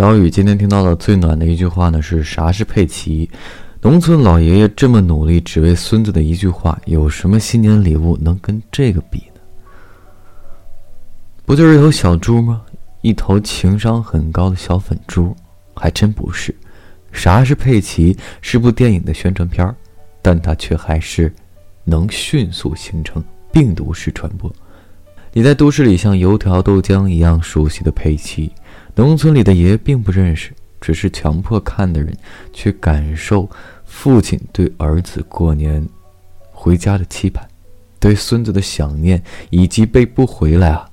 岛屿今天听到的最暖的一句话呢是啥是佩奇？农村老爷爷这么努力，只为孙子的一句话，有什么新年礼物能跟这个比呢？不就是一头小猪吗？一头情商很高的小粉猪？还真不是。啥是佩奇？是部电影的宣传片儿但它却还是能迅速形成病毒式传播。你在都市里像油条豆浆一样熟悉的佩奇。农村里的爷爷并不认识，只是强迫看的人去感受父亲对儿子过年回家的期盼，对孙子的想念，以及被不回来啊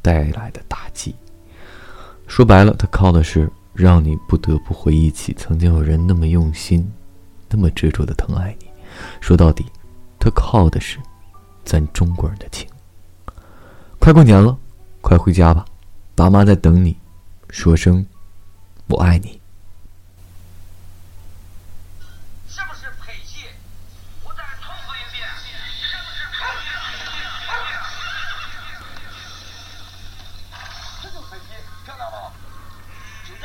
带来的打击。说白了，他靠的是让你不得不回忆起曾经有人那么用心、那么执着的疼爱你。说到底，他靠的是咱中国人的情。快过年了，快回家吧，爸妈在等你。说声“我爱你”。是不是佩奇？我再重复一遍，是不是佩奇？这就佩奇，听到吗？就这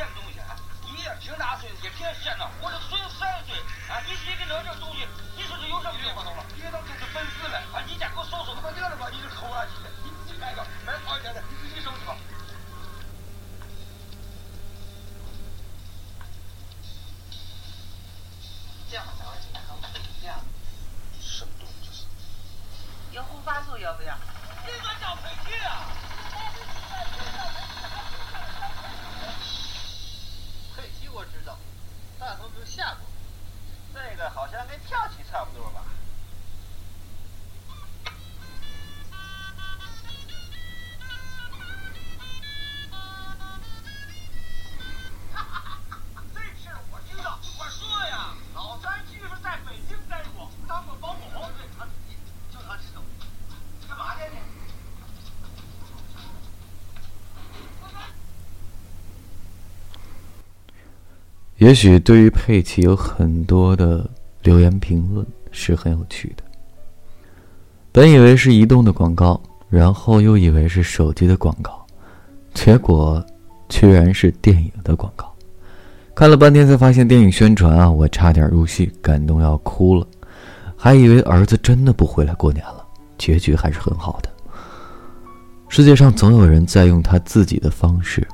素要不要？这个叫佩奇啊！佩奇我知道，大头没下过，这个好像跟跳棋差不多吧？也许对于佩奇有很多的留言评论是很有趣的。本以为是移动的广告，然后又以为是手机的广告，结果居然是电影的广告。看了半天才发现电影宣传啊，我差点入戏，感动要哭了。还以为儿子真的不回来过年了，结局还是很好的。世界上总有人在用他自己的方式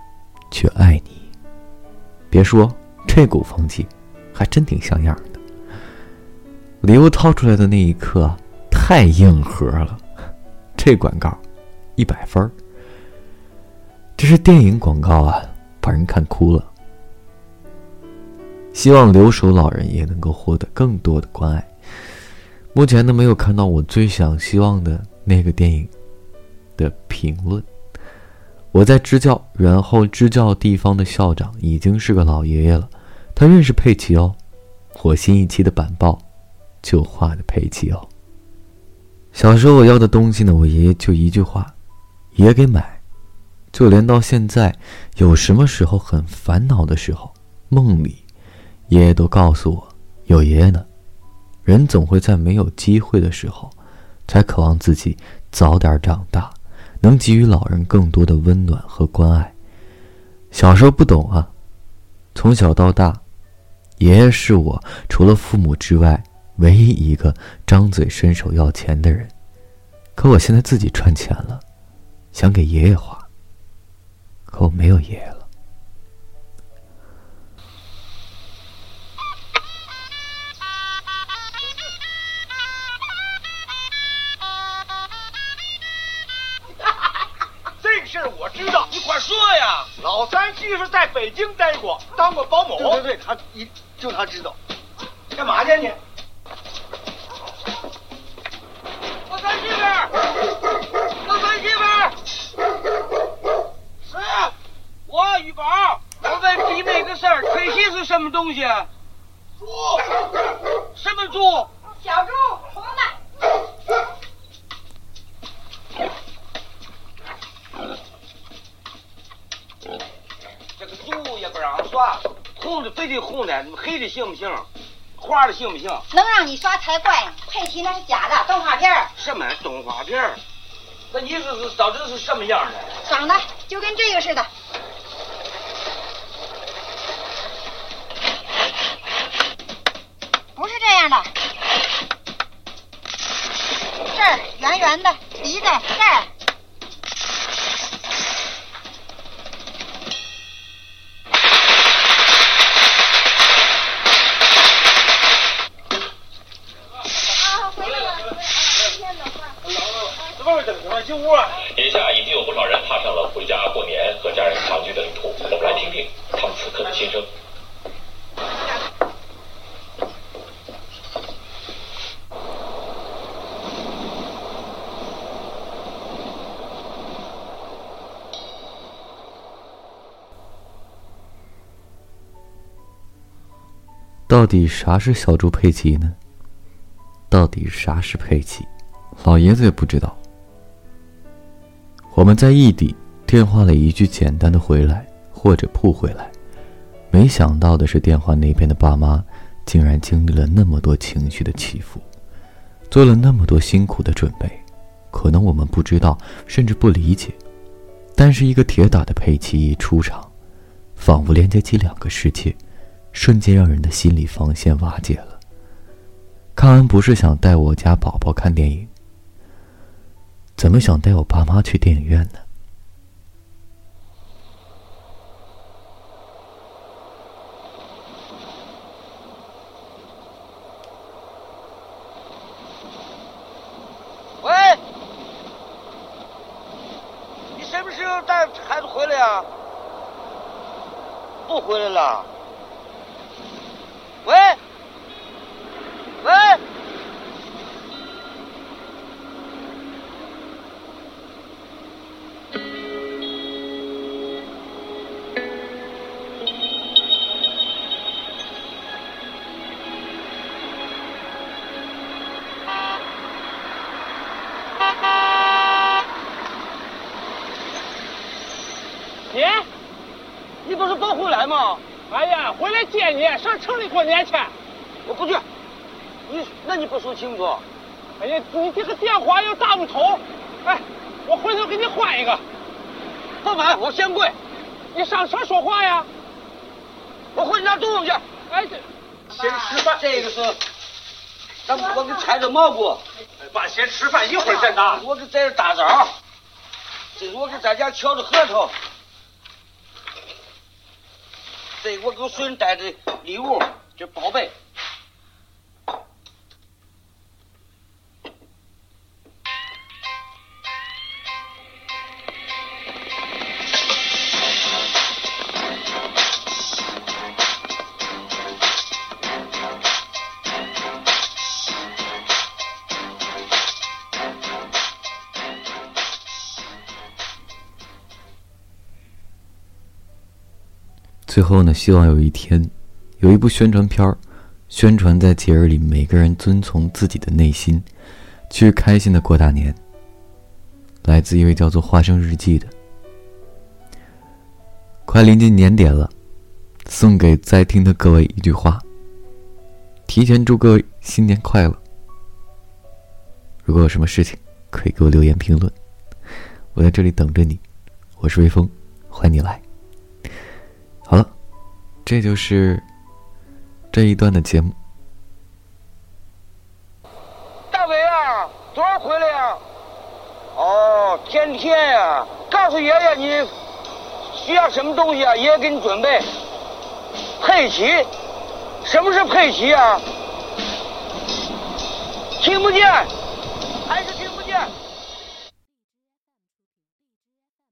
去爱你。别说。这股风气，还真挺像样的。礼物掏出来的那一刻，太硬核了。这广告，一百分这是电影广告啊，把人看哭了。希望留守老人也能够获得更多的关爱。目前呢，没有看到我最想希望的那个电影的评论。我在支教，然后支教地方的校长已经是个老爷爷了。他认识佩奇哦，我新一期的板报就画的佩奇哦。小时候我要的东西呢，我爷爷就一句话，爷给买。就连到现在，有什么时候很烦恼的时候，梦里，爷爷都告诉我，有爷爷呢。人总会在没有机会的时候，才渴望自己早点长大，能给予老人更多的温暖和关爱。小时候不懂啊，从小到大。爷爷是我除了父母之外唯一一个张嘴伸手要钱的人，可我现在自己赚钱了，想给爷爷花，可我没有爷爷了。在北京待过，当过保姆。对对对，他一就他知道。干嘛去你？我三媳妇儿，老三媳妇儿，谁呀？我玉宝。我问弟妹个事儿，佩奇是什么东西？猪。什么猪？小猪，也不让刷，红的非得红的，黑的行不行？花的行不行？能让你刷才怪呢，佩奇那是假的，动画片儿。什么动画片？那你这是到底是什么样的？长得就跟这个似的。不是这样的，这儿圆圆的，鼻子这儿。进屋啊眼下已经有不少人踏上了回家过年和家人团聚的旅途，我们来听听他们此刻的心声。到底啥是小猪佩奇呢？到底啥是佩奇？老爷子也不知道。我们在异地电话里一句简单的“回来”或者“不回来”，没想到的是，电话那边的爸妈竟然经历了那么多情绪的起伏，做了那么多辛苦的准备。可能我们不知道，甚至不理解，但是一个铁打的佩奇一出场，仿佛连接起两个世界。瞬间让人的心理防线瓦解了。康安不是想带我家宝宝看电影，怎么想带我爸妈去电影院呢？喂，你什么时候带孩子回来呀、不回来了。你不是刚回来吗？哎呀，回来接你，上城里过年去。我不去。你那你不说清楚？哎呀，你这个电话又打不通。哎，我回头给你换一个。不买，我嫌贵。你上车说话呀？我回去拿东西去。哎，这先吃饭。这个是，咱们我给拆着蘑菇。爸，先吃饭，一会儿再拿。我给在这打枣。这是我给咱家敲的核桃。对我给我孙带的礼物，这宝贝。最后呢，希望有一天，有一部宣传片儿，宣传在节日里每个人遵从自己的内心，去开心的过大年。来自一位叫做《花生日记》的。快临近年点了，送给在听的各位一句话：提前祝各位新年快乐。如果有什么事情，可以给我留言评论，我在这里等着你。我是微风，欢迎你来。这就是这一段的节目。大伟啊，多少回来呀？哦，天天呀、告诉爷爷你需要什么东西啊，爷爷给你准备。佩奇，什么是佩奇啊？听不见。